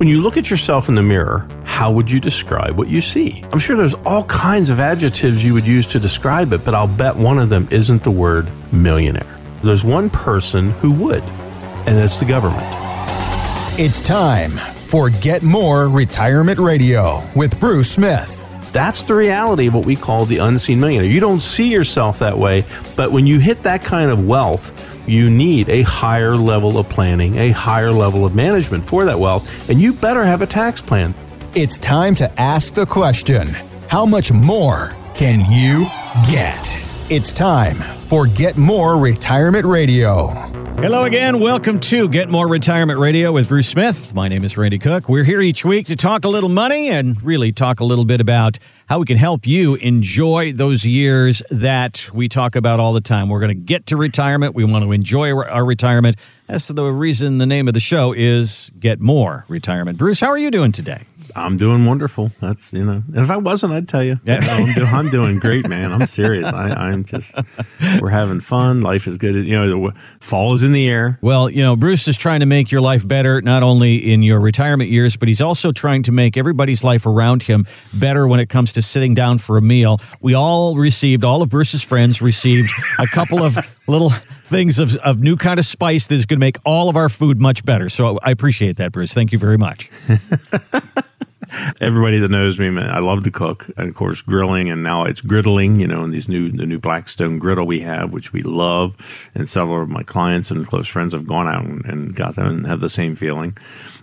When you look at yourself in the mirror, how would you describe what you see? I'm sure there's all kinds of adjectives you would use to describe it, but I'll bet one of them isn't the word millionaire. There's one person who would, and that's the government. It's time for Get More Retirement Radio with Bruce Smith. That's the reality of what we call the unseen millionaire. You don't see yourself that way, but when you hit that kind of wealth, you need a higher level of planning, a higher level of management for that wealth, and you better have a tax plan. It's time to ask the question How much more can you get? It's time for Get More Retirement Radio. Hello again. Welcome to Get More Retirement Radio with Bruce Smith. My name is Randy Cook. We're here each week to talk a little money and really talk a little bit about how we can help you enjoy those years that we talk about all the time. We're going to get to retirement. We want to enjoy our retirement. That's the reason the name of the show is Get More Retirement. Bruce, how are you doing today? I'm doing wonderful. That's you know, if I wasn't, I'd tell you. Yeah. I'm, do, I'm, doing great, man. I'm serious. I, am just we're having fun. Life is good. You know, the fall is in the air. Well, you know, Bruce is trying to make your life better, not only in your retirement years, but he's also trying to make everybody's life around him better when it comes to sitting down for a meal. We all received, all of Bruce's friends received a couple of little things of, of new kind of spice that is going to make all of our food much better. So I appreciate that, Bruce. Thank you very much. everybody that knows me, man, I love to cook, and of course grilling, and now it's griddling. You know, and these new the new Blackstone griddle we have, which we love, and several of my clients and close friends have gone out and, and got them and have the same feeling.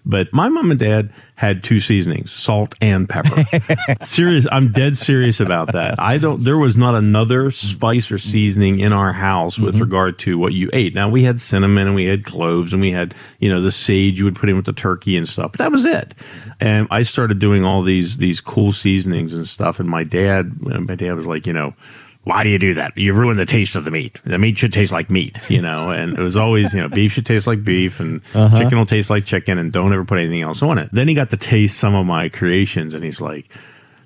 But my mom and dad had two seasonings, salt and pepper. serious, I'm dead serious about that. I don't. There was not another spice or seasoning in our house with mm-hmm. regard to what you ate. Now we had cinnamon and we had cloves and we had you know the sage you would put in with the turkey and stuff. But that was it. And I started doing all these these cool seasonings and stuff. And my dad, my dad was like, you know why do you do that? You ruin the taste of the meat. The meat should taste like meat, you know. And it was always, you know, beef should taste like beef, and uh-huh. chicken will taste like chicken, and don't ever put anything else on it. Then he got to taste some of my creations, and he's like,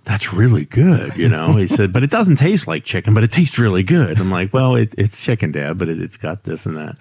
"That's really good," you know. he said, "But it doesn't taste like chicken, but it tastes really good." I'm like, "Well, it, it's chicken, Dad, but it, has got this and that."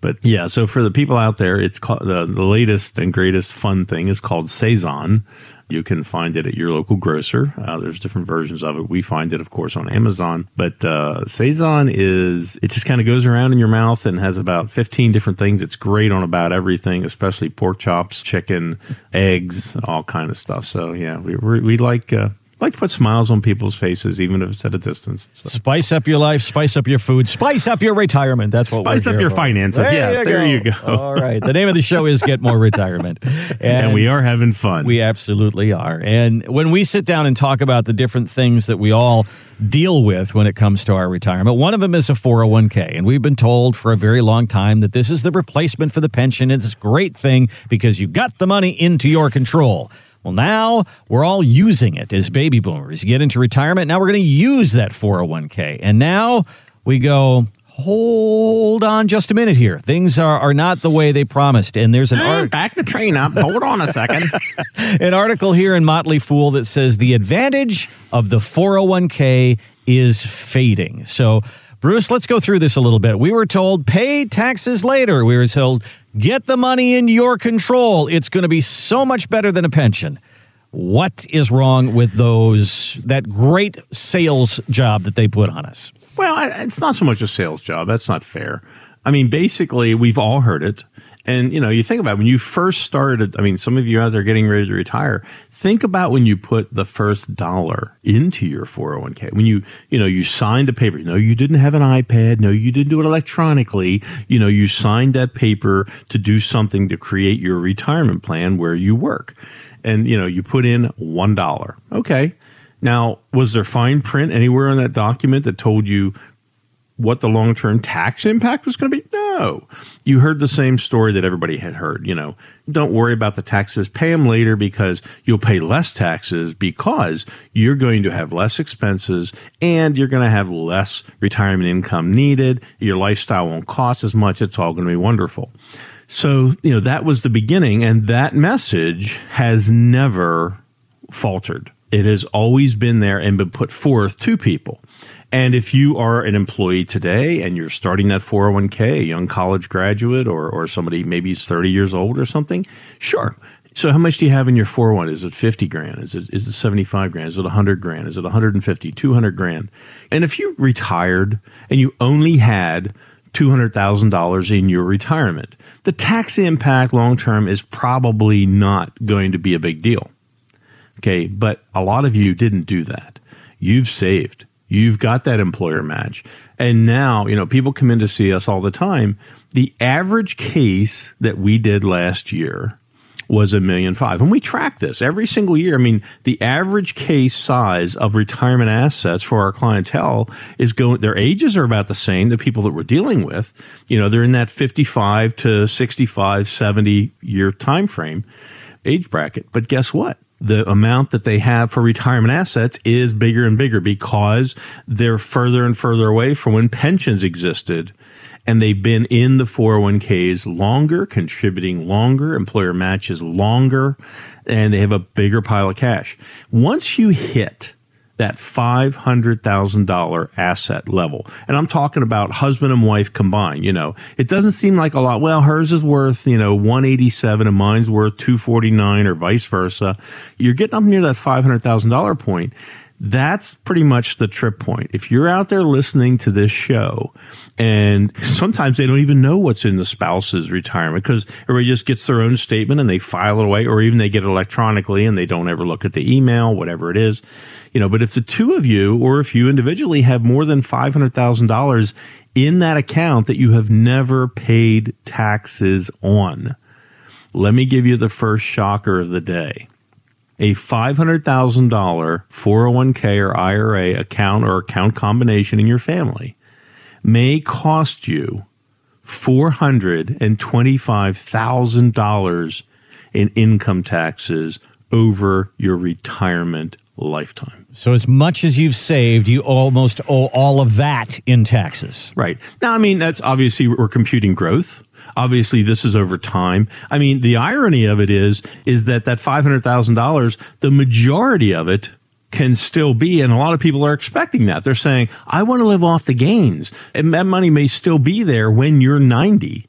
But yeah, so for the people out there, it's called the, the latest and greatest fun thing is called saison. You can find it at your local grocer. Uh, there's different versions of it. We find it, of course, on Amazon. But uh, saison is it just kind of goes around in your mouth and has about 15 different things. It's great on about everything, especially pork chops, chicken, eggs, all kind of stuff. So yeah, we we like uh, like to put smiles on people's faces, even if it's at a distance. So. Spice up your life, spice up your food, spice up your retirement. That's what spice up your for. finances. There yes, you there you go. All right. The name of the show is Get More Retirement, and, and, we are having fun. We absolutely are. And when we sit down and talk about the different things that we all deal with when it comes to our retirement, one of them is a 401k, and we've been told for a very long time that this is the replacement for the pension. It's a great thing because you got the money into your control. Well, now we're all using it as baby boomers. You get into retirement. Now we're going to use that 401k. And now we go, hold on just a minute here. Things are, are not the way they promised. And there's an eh, art. Back the train up. Hold on a second. an article here in Motley Fool that says the advantage of the 401k is fading. So, Bruce, let's go through this a little bit. We were told pay taxes later. We were told get the money in your control. It's going to be so much better than a pension. What is wrong with those that great sales job that they put on us? Well, it's not so much a sales job. That's not fair. I mean, basically, we've all heard it. And you know, you think about it, when you first started. I mean, some of you out there getting ready to retire. Think about when you put the first dollar into your 401k. When you, you know, you signed a paper. No, you didn't have an iPad. No, you didn't do it electronically. You know, you signed that paper to do something to create your retirement plan where you work. And you know, you put in one dollar. Okay. Now, was there fine print anywhere in that document that told you what the long term tax impact was going to be? No. You heard the same story that everybody had heard. You know, don't worry about the taxes, pay them later because you'll pay less taxes because you're going to have less expenses and you're going to have less retirement income needed. Your lifestyle won't cost as much. It's all going to be wonderful. So, you know, that was the beginning, and that message has never faltered. It has always been there and been put forth to people. And if you are an employee today and you're starting that 401k, a young college graduate or, or somebody maybe is 30 years old or something, sure, So how much do you have in your 401? Is it 50 grand? Is it, is it 75 grand? Is it 100 grand? Is it 150, 200 grand? And if you retired and you only had $200,000 in your retirement, the tax impact long term is probably not going to be a big deal. Okay. But a lot of you didn't do that. You've saved. You've got that employer match. And now, you know, people come in to see us all the time. The average case that we did last year was a million five. And we track this every single year. I mean, the average case size of retirement assets for our clientele is going, their ages are about the same, the people that we're dealing with. You know, they're in that 55 to 65, 70 year time frame age bracket. But guess what? The amount that they have for retirement assets is bigger and bigger because they're further and further away from when pensions existed and they've been in the 401ks longer, contributing longer, employer matches longer, and they have a bigger pile of cash. Once you hit that $500,000 asset level. And I'm talking about husband and wife combined, you know. It doesn't seem like a lot. Well, hers is worth, you know, 187 and mine's worth 249 or vice versa. You're getting up near that $500,000 point that's pretty much the trip point. If you're out there listening to this show, and sometimes they don't even know what's in the spouse's retirement because everybody just gets their own statement and they file it away, or even they get it electronically and they don't ever look at the email, whatever it is. You know, but if the two of you, or if you individually have more than $500,000 in that account that you have never paid taxes on, let me give you the first shocker of the day a $500,000 401k or IRA account or account combination in your family may cost you $425,000 in income taxes over your retirement lifetime. So, as much as you've saved, you almost owe all of that in taxes. Right. Now, I mean, that's obviously we're computing growth. Obviously, this is over time. I mean, the irony of it is, is that that five hundred thousand dollars, the majority of it can still be, and a lot of people are expecting that. They're saying, "I want to live off the gains," and that money may still be there when you're ninety.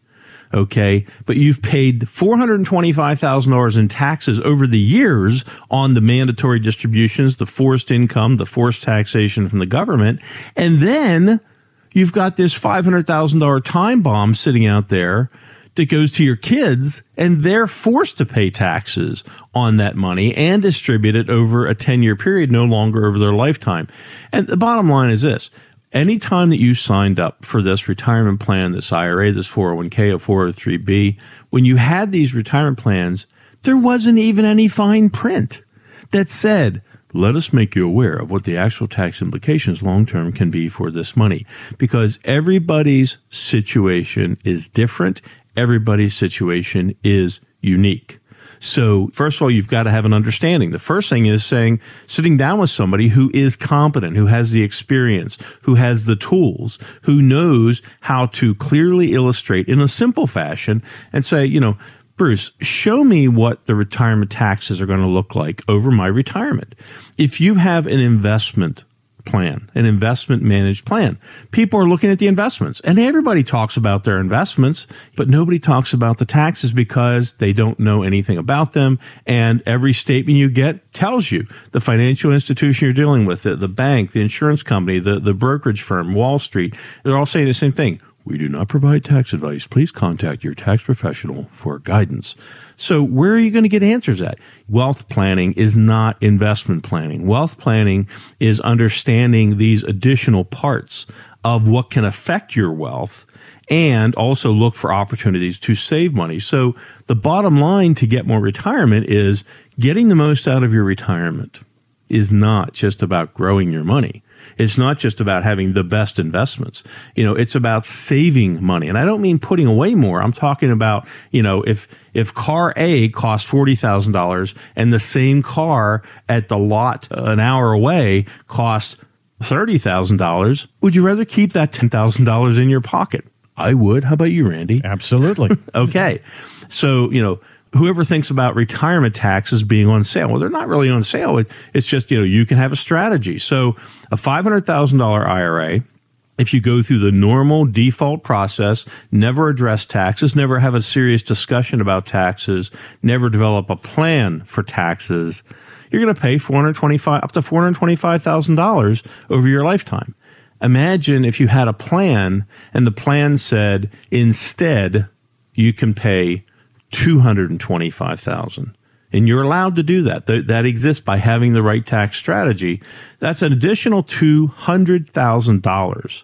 Okay, but you've paid four hundred and twenty-five thousand dollars in taxes over the years on the mandatory distributions, the forced income, the forced taxation from the government, and then you've got this $500,000 time bomb sitting out there that goes to your kids and they're forced to pay taxes on that money and distribute it over a 10 year period, no longer over their lifetime. And the bottom line is this. Anytime that you signed up for this retirement plan, this IRA, this 401k, or 403b, when you had these retirement plans, there wasn't even any fine print that said, let us make you aware of what the actual tax implications long term can be for this money because everybody's situation is different. Everybody's situation is unique. So, first of all, you've got to have an understanding. The first thing is saying, sitting down with somebody who is competent, who has the experience, who has the tools, who knows how to clearly illustrate in a simple fashion and say, you know, Bruce, show me what the retirement taxes are going to look like over my retirement. If you have an investment plan, an investment managed plan, people are looking at the investments and everybody talks about their investments, but nobody talks about the taxes because they don't know anything about them. And every statement you get tells you the financial institution you're dealing with, the, the bank, the insurance company, the, the brokerage firm, Wall Street, they're all saying the same thing we do not provide tax advice. Please contact your tax professional for guidance. So, where are you going to get answers at? Wealth planning is not investment planning. Wealth planning is understanding these additional parts of what can affect your wealth and also look for opportunities to save money. So, the bottom line to get more retirement is getting the most out of your retirement is not just about growing your money. It's not just about having the best investments. You know, it's about saving money. And I don't mean putting away more. I'm talking about, you know, if, if car A costs $40,000 and the same car at the lot an hour away costs $30,000, would you rather keep that $10,000 in your pocket? I would. How about you, Randy? Absolutely. okay. So, you know, whoever thinks about retirement taxes being on sale, well, they're not really on sale. It, it's just, you know, you can have a strategy. So a $500,000 IRA if you go through the normal default process, never address taxes, never have a serious discussion about taxes, never develop a plan for taxes, you're going to pay 425 up to $425,000 over your lifetime. Imagine if you had a plan and the plan said instead you can pay 225,000 and you're allowed to do that. That exists by having the right tax strategy. That's an additional $200,000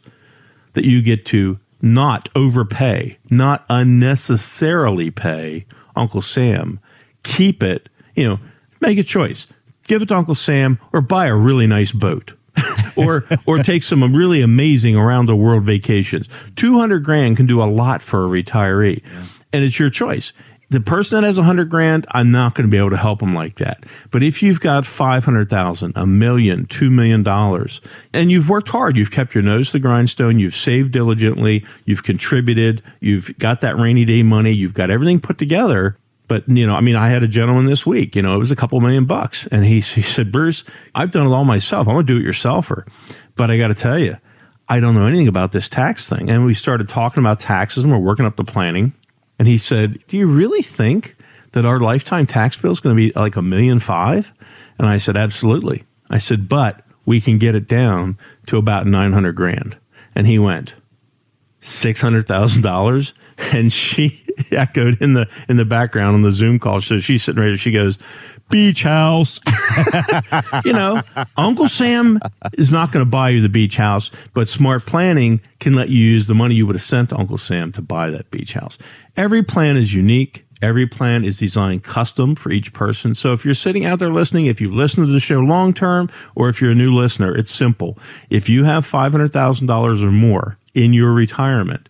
that you get to not overpay, not unnecessarily pay Uncle Sam. Keep it, you know, make a choice. Give it to Uncle Sam or buy a really nice boat. or or take some really amazing around the world vacations. 200 grand can do a lot for a retiree. Yeah. And it's your choice the person that has a hundred grand, I'm not going to be able to help them like that. But if you've got five hundred thousand, a million, two million dollars, and you've worked hard, you've kept your nose to the grindstone, you've saved diligently, you've contributed, you've got that rainy day money, you've got everything put together. But you know, I mean, I had a gentleman this week. You know, it was a couple million bucks, and he he said, "Bruce, I've done it all myself. I'm a do-it-yourselfer, but I got to tell you." I don't know anything about this tax thing. And we started talking about taxes and we're working up the planning. And he said, Do you really think that our lifetime tax bill is going to be like a million five? And I said, Absolutely. I said, But we can get it down to about 900 grand. And he went, $600,000? And she echoed in the in the background on the Zoom call. So she's sitting right there. She goes, beach house. you know, Uncle Sam is not going to buy you the beach house, but smart planning can let you use the money you would have sent to Uncle Sam to buy that beach house. Every plan is unique. Every plan is designed custom for each person. So if you're sitting out there listening, if you've listened to the show long term, or if you're a new listener, it's simple. If you have $500,000 or more in your retirement,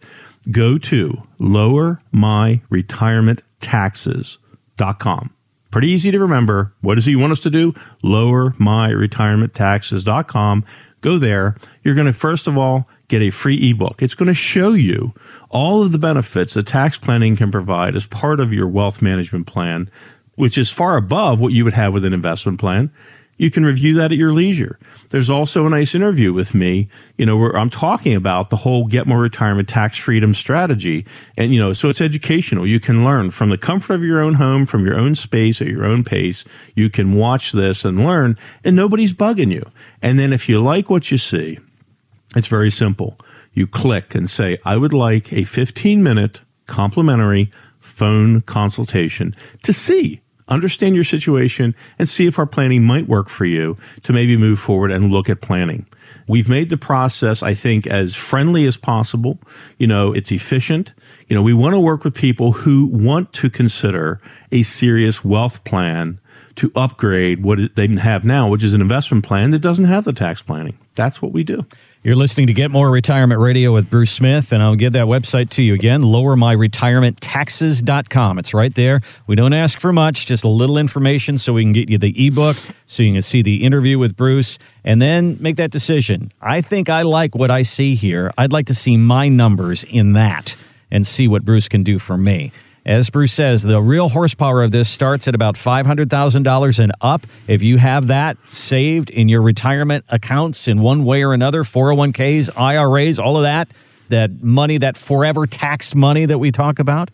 go to lowermyretirementtaxes.com Pretty easy to remember. What does he want us to do? Lower my retirementtaxes.com. Go there. You're going to, first of all, get a free ebook. It's going to show you all of the benefits that tax planning can provide as part of your wealth management plan, which is far above what you would have with an investment plan. You can review that at your leisure. There's also a nice interview with me, you know, where I'm talking about the whole get more retirement tax freedom strategy. And, you know, so it's educational. You can learn from the comfort of your own home, from your own space at your own pace. You can watch this and learn and nobody's bugging you. And then if you like what you see, it's very simple. You click and say, I would like a 15 minute complimentary phone consultation to see understand your situation, and see if our planning might work for you to maybe move forward and look at planning. We've made the process, I think, as friendly as possible. You know, it's efficient. You know, we want to work with people who want to consider a serious wealth plan to upgrade what they have now, which is an investment plan that doesn't have the tax planning. That's what we do. You're listening to Get More Retirement Radio with Bruce Smith, and I'll give that website to you again lowermyretirementtaxes.com. It's right there. We don't ask for much, just a little information so we can get you the ebook, so you can see the interview with Bruce, and then make that decision. I think I like what I see here. I'd like to see my numbers in that and see what Bruce can do for me. As Bruce says, the real horsepower of this starts at about $500,000 and up. If you have that saved in your retirement accounts in one way or another, 401ks, IRAs, all of that, that money, that forever taxed money that we talk about,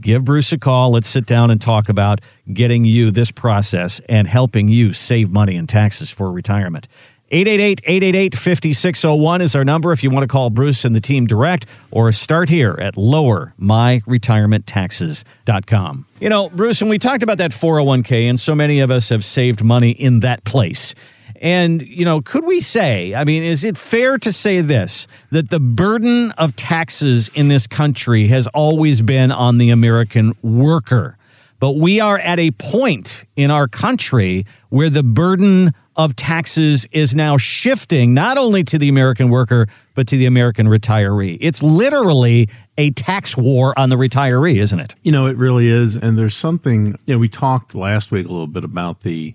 give Bruce a call. Let's sit down and talk about getting you this process and helping you save money in taxes for retirement. 888-888-5601 is our number if you want to call Bruce and the team direct or start here at lowermyretirementtaxes.com. You know, Bruce, and we talked about that 401k and so many of us have saved money in that place. And, you know, could we say, I mean, is it fair to say this, that the burden of taxes in this country has always been on the American worker? But we are at a point in our country where the burden of taxes is now shifting not only to the American worker, but to the American retiree. It's literally a tax war on the retiree, isn't it? You know, it really is. And there's something, you know, we talked last week a little bit about the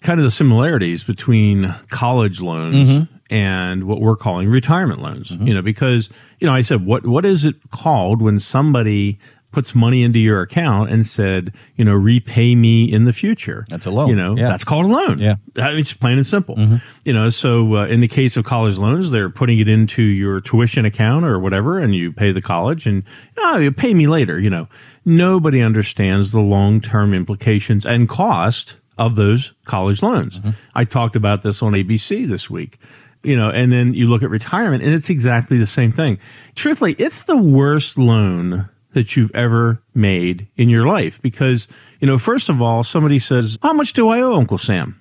kind of the similarities between college loans mm-hmm. and what we're calling retirement loans, mm-hmm. you know, because, you know, I said, what, what is it called when somebody puts money into your account and said, you know, repay me in the future. That's a loan. You know, Yeah. that's called a loan. Yeah. It's plain and simple. Mm-hmm. You know, so uh, in the case of college loans, they're putting it into your tuition account or whatever, and you pay the college, and oh, you pay me later. You know, nobody understands the long term implications and cost of those college loans. Mm-hmm. I talked about this on ABC this week. You know, and then you look at retirement, and it's exactly the same thing. Truthfully, it's the worst loan that you've ever made in your life because, you know, first of all, somebody says, How much do I owe Uncle Sam?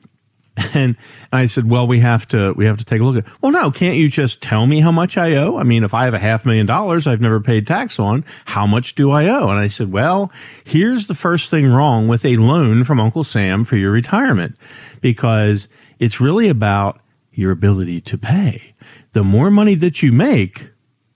And I said, "Well, we have to we have to take a look at." It. Well, no, can't you just tell me how much I owe? I mean, if I have a half million dollars I've never paid tax on, how much do I owe? And I said, "Well, here's the first thing wrong with a loan from Uncle Sam for your retirement because it's really about your ability to pay. The more money that you make,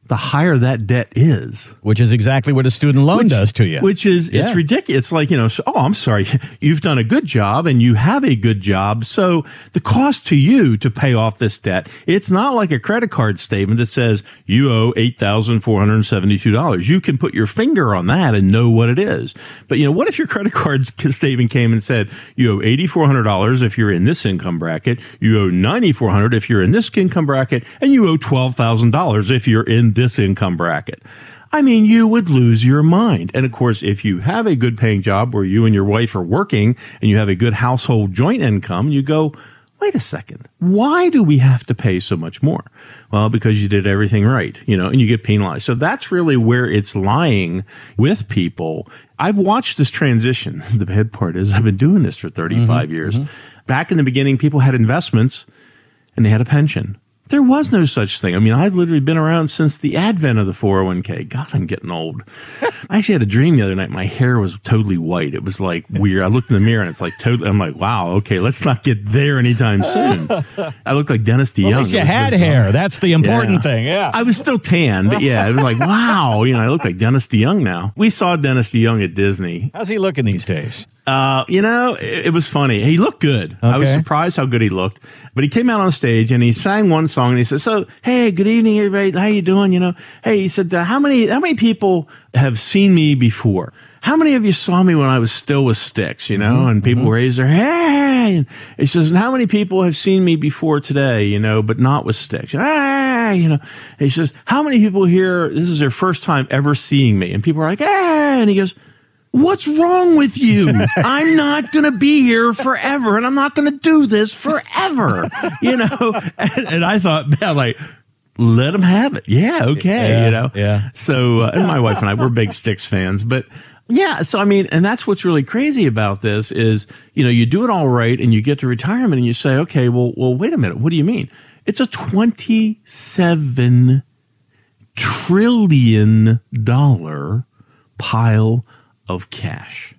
the higher that debt is." Which is exactly what a student loan does to you. Which is Yeah. it's ridiculous. It's like you know, so, oh, I'm sorry, you've done a good job and you have a good job. So the cost to you to pay off this debt, it's not like a credit card statement that says you owe eight thousand four hundred seventy two dollars. You can put your finger on that and know what it is. But you know, what if your credit card statement came and said you owe eighty four hundred dollars if you're in this income bracket, you owe $9,400 if you're in this income bracket, and you owe twelve thousand dollars if you're in this income bracket. I mean, you would lose your mind. And of course, if you have a good paying job where you and your wife are working and you have a good household joint income, you go, wait a second. Why do we have to pay so much more? Well, because you did everything right, you know, and you get penalized. So that's really where it's lying with people. I've watched this transition. The bad part is I've been doing this for 35 mm-hmm. years. Mm-hmm. Back in the beginning, people had investments and they had a pension. There was no such thing. I mean, I've literally been around since the advent of the 401k. God, I'm getting old. I actually had a dream the other night. My hair was totally white. It was like weird. I looked in the mirror and it's like totally, I'm like, wow, okay, let's not get there anytime soon. I looked like Dennis DeYoung. At least you had hair. That's the important Yeah. thing. Yeah. I was still tan, but yeah, it was like, wow, you know, I look like Dennis DeYoung now. We saw Dennis DeYoung at Disney. How's he looking these days? Uh, you know, it, it was funny. He looked good. I was surprised how good he looked. But he came out on stage and he sang one song and he said, "So, hey, good evening, everybody. How you doing? You know, hey," he said, uh, "How many how many people have seen me before?" How many of you saw me when I was still with Styx, you know? And people raised their hey. And he says, and how many people have seen me before today, you know, but not with Styx? Hey, you know. And he says, how many people here, this is their first time ever seeing me? And people are like, hey. And he goes, What's wrong with you? I'm not going to be here forever and I'm not going to do this forever. You know? And, and I thought, man, like, let them have it. Yeah, okay. Yeah, you know? yeah. So, uh, and my wife and I, we're big Styx fans, but yeah. So, I mean, and that's what's really crazy about this is, you know, you do it all right and you get to retirement and you say, okay, well, well, wait a minute. What do you mean? It's a 27 trillion dollar pile of cash.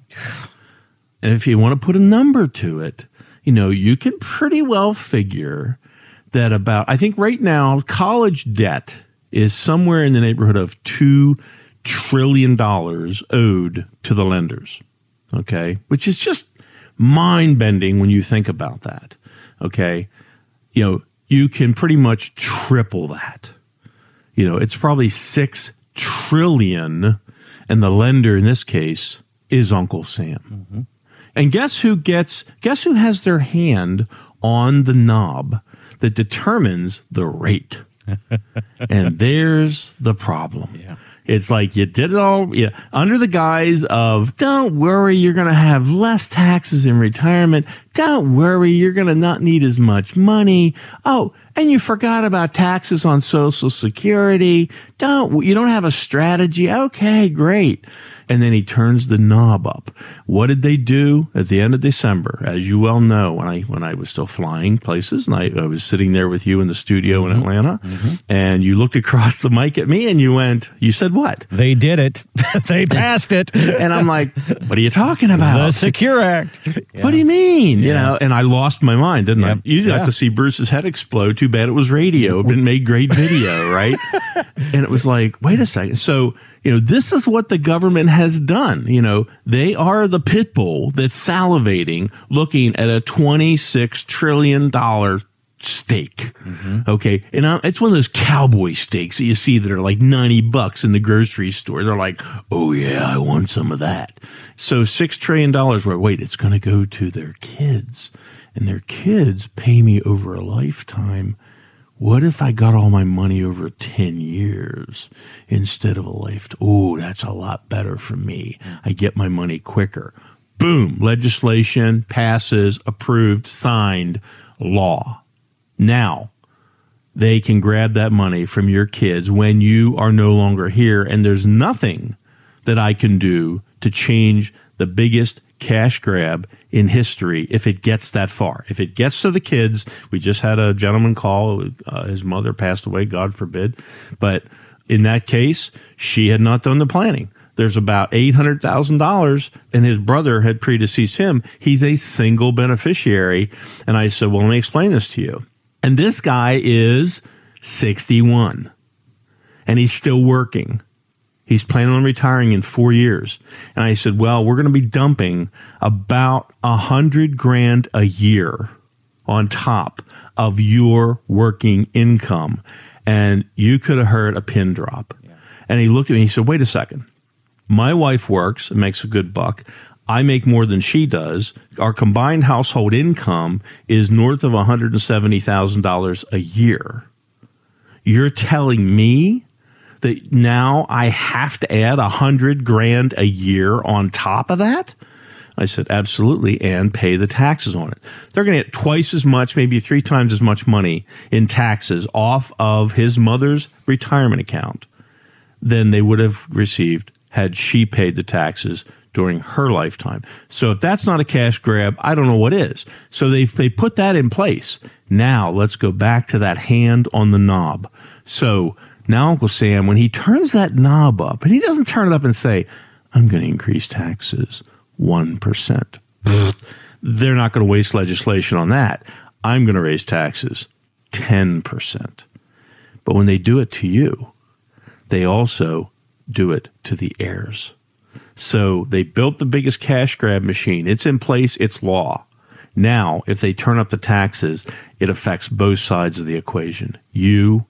And if you want to put a number to it, you know, you can pretty well figure that about, I think right now, college debt is somewhere in the neighborhood of $2 trillion owed to the lenders. Okay. Which is just mind bending when you think about that. Okay. You know, you can pretty much triple that you know it's probably six trillion and the lender in this case is uncle sam. Mm-hmm. And guess who gets guess who has their hand on the knob that determines the rate? And there's the problem. It's like you did it all yeah, under the guise of don't worry you're going to have less taxes in retirement don't worry you're going to not need as much money oh and you forgot about taxes on social security don't you don't have a strategy okay great and then he turns the knob up. What did they do at the end of December? As you well know, when I when I was still flying places, and I, I was sitting there with you in the studio in mm-hmm. Atlanta, mm-hmm. and you looked across the mic at me and you went, "You said what?" They did it. they passed it. And I'm like, "What are you talking about? the? Secure Act. What do you mean? You know, and I lost my mind, didn't Yep. I? You got Yeah. to see Bruce's head explode. Too bad it was radio. It made great video, right? and it was like, wait a second. So, you know, this is what the government has done. You know, they are the pit bull that's salivating, looking at a $26 trillion steak. Mm-hmm. Okay. And I, it's one of those cowboy steaks that you see that are like 90 bucks in the grocery store. They're like, oh, yeah, I want some of that. So $6 trillion, where, wait, it's going to go to their kids. And their kids pay me over a lifetime. What if I got all my money over 10 years instead of a lifetime? Oh, that's a lot better for me. I get my money quicker. Boom, legislation passes, approved, signed, law. Now, they can grab that money from your kids when you are no longer here, and there's nothing that I can do to change the biggest cash grab in history if it gets that far. If it gets to the kids, we just had a gentleman call, uh, his mother passed away, God forbid. But in that case, she had not done the planning. There's about $800,000 and his brother had predeceased him. He's a single beneficiary. And I said, well, let me explain this to you. And this guy is 61 and he's still working. He's planning on retiring in four years. And I said, well, we're going to be dumping about a hundred grand a year on top of your working income. And you could have heard a pin drop. And he looked at me and he said, wait a second. My wife works and makes a good buck. I make more than she does. Our combined household income is north of $170,000 a year. You're telling me that now I have to add a hundred grand a year on top of that? I said, absolutely, and pay the taxes on it. They're going to get twice as much, maybe three times as much money in taxes off of his mother's retirement account than they would have received had she paid the taxes during her lifetime. So if that's not a cash grab, I don't know what is. So they they put that in place. Now let's go back to that hand on the knob. So now Uncle Sam, when he turns that knob up, and he doesn't turn it up and say, I'm going to increase taxes 1%. percent." They're not going to waste legislation on that. I'm going to raise taxes 10%. But when they do it to you, they also do it to the heirs. So they built the biggest cash grab machine. It's in place, it's law. Now, if they turn up the taxes, it affects both sides of the equation you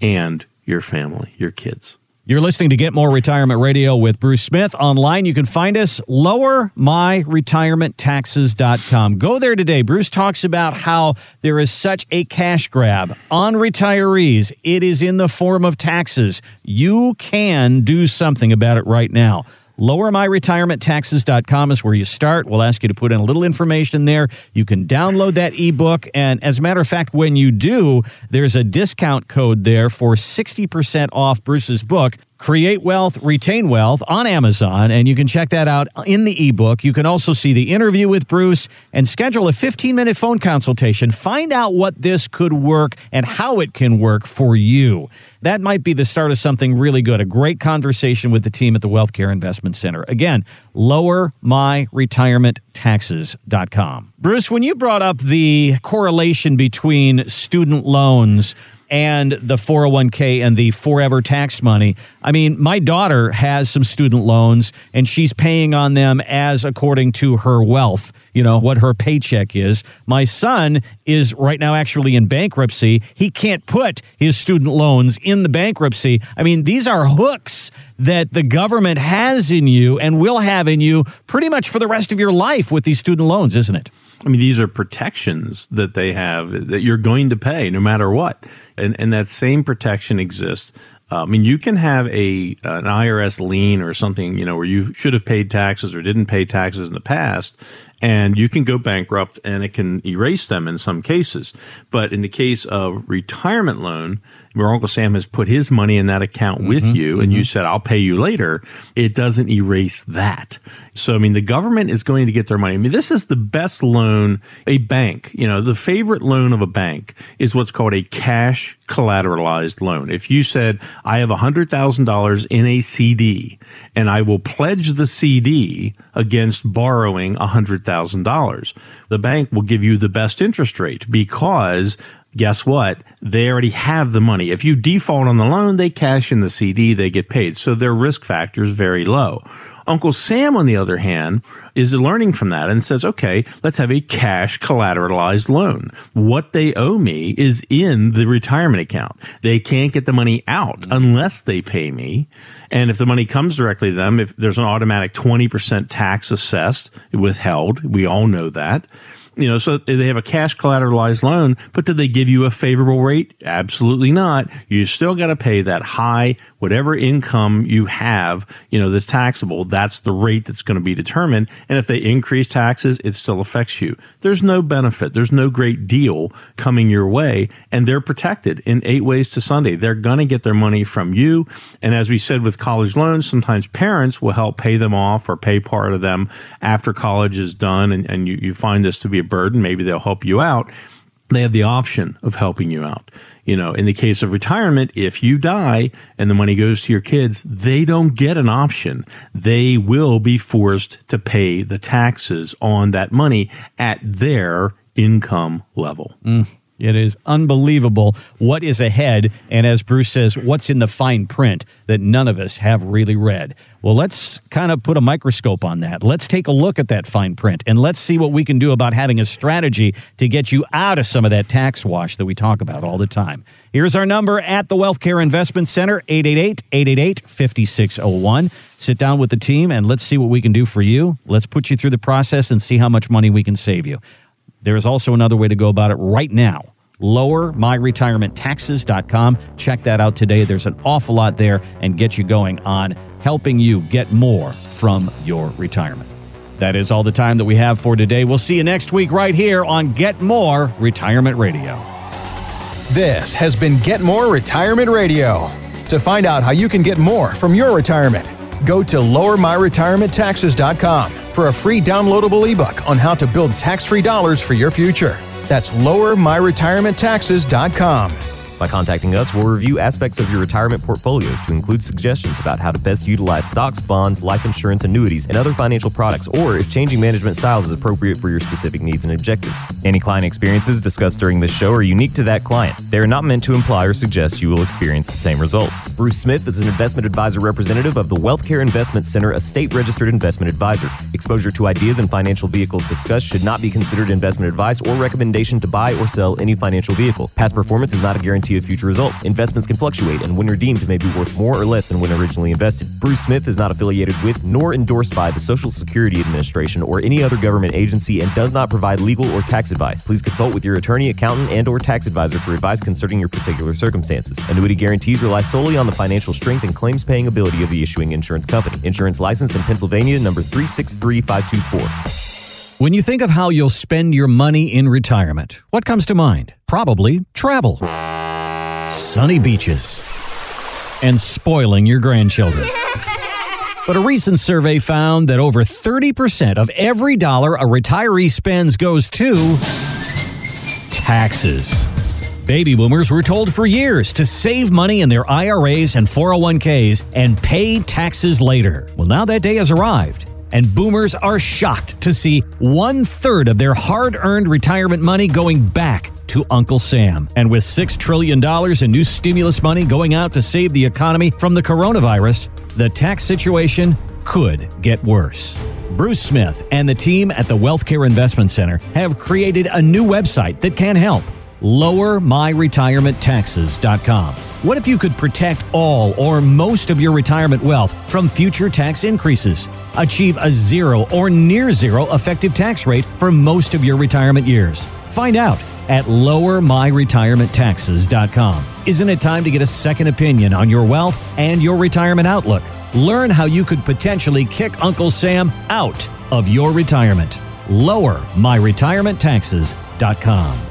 and your family, your kids. You're listening to Get More Retirement Radio with Bruce Smith. Online, you can find us lowermyretirementtaxes.com. Go there today. Bruce talks about how there is such a cash grab on retirees. It is in the form of taxes. You can do something about it right now. LowerMyRetirementTaxes.com is where you start. We'll ask you to put in a little information there. You can download that ebook. And as a matter of fact, when you do, there's a discount code there for 60% off Bruce's book. Create Wealth, Retain Wealth on Amazon, and you can check that out in the ebook. You can also see the interview with Bruce and schedule a 15 minute phone consultation. Find out what this could work and how it can work for you. That might be the start of something really good. A great conversation with the team at the Wealth Care Investment Center. Again, lowermyretirementtaxes.com. Bruce, when you brought up the correlation between student loans and the 401k and the forever tax money. I mean, my daughter has some student loans and she's paying on them as according to her wealth, you know, what her paycheck is. My son is right now actually in bankruptcy. He can't put his student loans in the bankruptcy. I mean, these are hooks that the government has in you and will have in you pretty much for the rest of your life with these student loans, isn't it? I mean, these are protections that they have that you're going to pay no matter what, and and that same protection exists. Uh, I mean, you can have a an IRS lien or something, you know, where you should have paid taxes or didn't pay taxes in the past, and you can go bankrupt and it can erase them in some cases. But in the case of retirement loan, where Uncle Sam has put his money in that account with mm-hmm, you and you mm-hmm. said, I'll pay you later, it doesn't erase that. So, I mean, the government is going to get their money. I mean, this is the best loan a bank, you know, the favorite loan of a bank is what's called a cash collateralized loan. If you said, I have $100,000 in a CD and I will pledge the CD against borrowing $100,000, the bank will give you the best interest rate because guess what? They already have the money. If you default on the loan, they cash in the CD, they get paid. So their risk factor is very low. Uncle Sam, on the other hand, is learning from that and says, okay, let's have a cash collateralized loan. What they owe me is in the retirement account. They can't get the money out unless they pay me. And if the money comes directly to them, if there's an automatic 20% tax assessed, withheld, we all know that you know, so they have a cash collateralized loan, but did they give you a favorable rate? Absolutely not. You still got to pay that high, whatever income you have, you know, that's taxable. That's the rate that's going to be determined. And if they increase taxes, it still affects you. There's no benefit. There's no great deal coming your way and they're protected in eight ways to Sunday. They're going to get their money from you. And as we said with college loans, sometimes parents will help pay them off or pay part of them after college is done. And, and you, you find this to be a burden. Maybe they'll help you out. They have the option of helping you out. You know, in the case of retirement, if you die and the money goes to your kids, they don't get an option. They will be forced to pay the taxes on that money at their income level. Mm. It is unbelievable what is ahead. And as Bruce says, what's in the fine print that none of us have really read. Well, let's kind of put a microscope on that. Let's take a look at that fine print and let's see what we can do about having a strategy to get you out of some of that tax wash that we talk about all the time. Here's our number at the Wealth Care Investment Center 888 888 5601. Sit down with the team and let's see what we can do for you. Let's put you through the process and see how much money we can save you. There's also another way to go about it right now. LowerMyRetirementTaxes.com. Check that out today. There's an awful lot there and get you going on helping you get more from your retirement. That is all the time that we have for today. We'll see you next week right here on Get More Retirement Radio. This has been Get More Retirement Radio. To find out how you can get more from your retirement, go to lowermyretirementtaxes.com for a free downloadable ebook on how to build tax free dollars for your future. That's lowermyretirementtaxes.com. By contacting us, we'll review aspects of your retirement portfolio to include suggestions about how to best utilize stocks, bonds, life insurance, annuities, and other financial products, or if changing management styles is appropriate for your specific needs and objectives. Any client experiences discussed during this show are unique to that client. They are not meant to imply or suggest you will experience the same results. Bruce Smith is an investment advisor representative of the Wealthcare Investment Center, a state registered investment advisor. Exposure to ideas and financial vehicles discussed should not be considered investment advice or recommendation to buy or sell any financial vehicle. Past performance is not a guarantee guarantee of future results. Investments can fluctuate and when redeemed may be worth more or less than when originally invested. Bruce Smith is not affiliated with nor endorsed by the Social Security Administration or any other government agency and does not provide legal or tax advice. Please consult with your attorney, accountant, and or tax advisor for advice concerning your particular circumstances. Annuity guarantees rely solely on the financial strength and claims paying ability of the issuing insurance company. Insurance licensed in Pennsylvania number 363524. When you think of how you'll spend your money in retirement, what comes to mind? Probably travel sunny beaches, and spoiling your grandchildren. But a recent survey found that over 30% of every dollar a retiree spends goes to taxes. Baby boomers were told for years to save money in their IRAs and 401ks and pay taxes later. Well, now that day has arrived, and boomers are shocked to see one third of their hard earned retirement money going back to Uncle Sam. And with $6 trillion in new stimulus money going out to save the economy from the coronavirus, the tax situation could get worse. Bruce Smith and the team at the Wealthcare Investment Center have created a new website that can help. LowerMyRetirementTaxes.com. What if you could protect all or most of your retirement wealth from future tax increases? Achieve a zero or near zero effective tax rate for most of your retirement years. Find out at lowermyretirementtaxes.com. Isn't it time to get a second opinion on your wealth and your retirement outlook? Learn how you could potentially kick Uncle Sam out of your retirement. Lowermyretirementtaxes.com.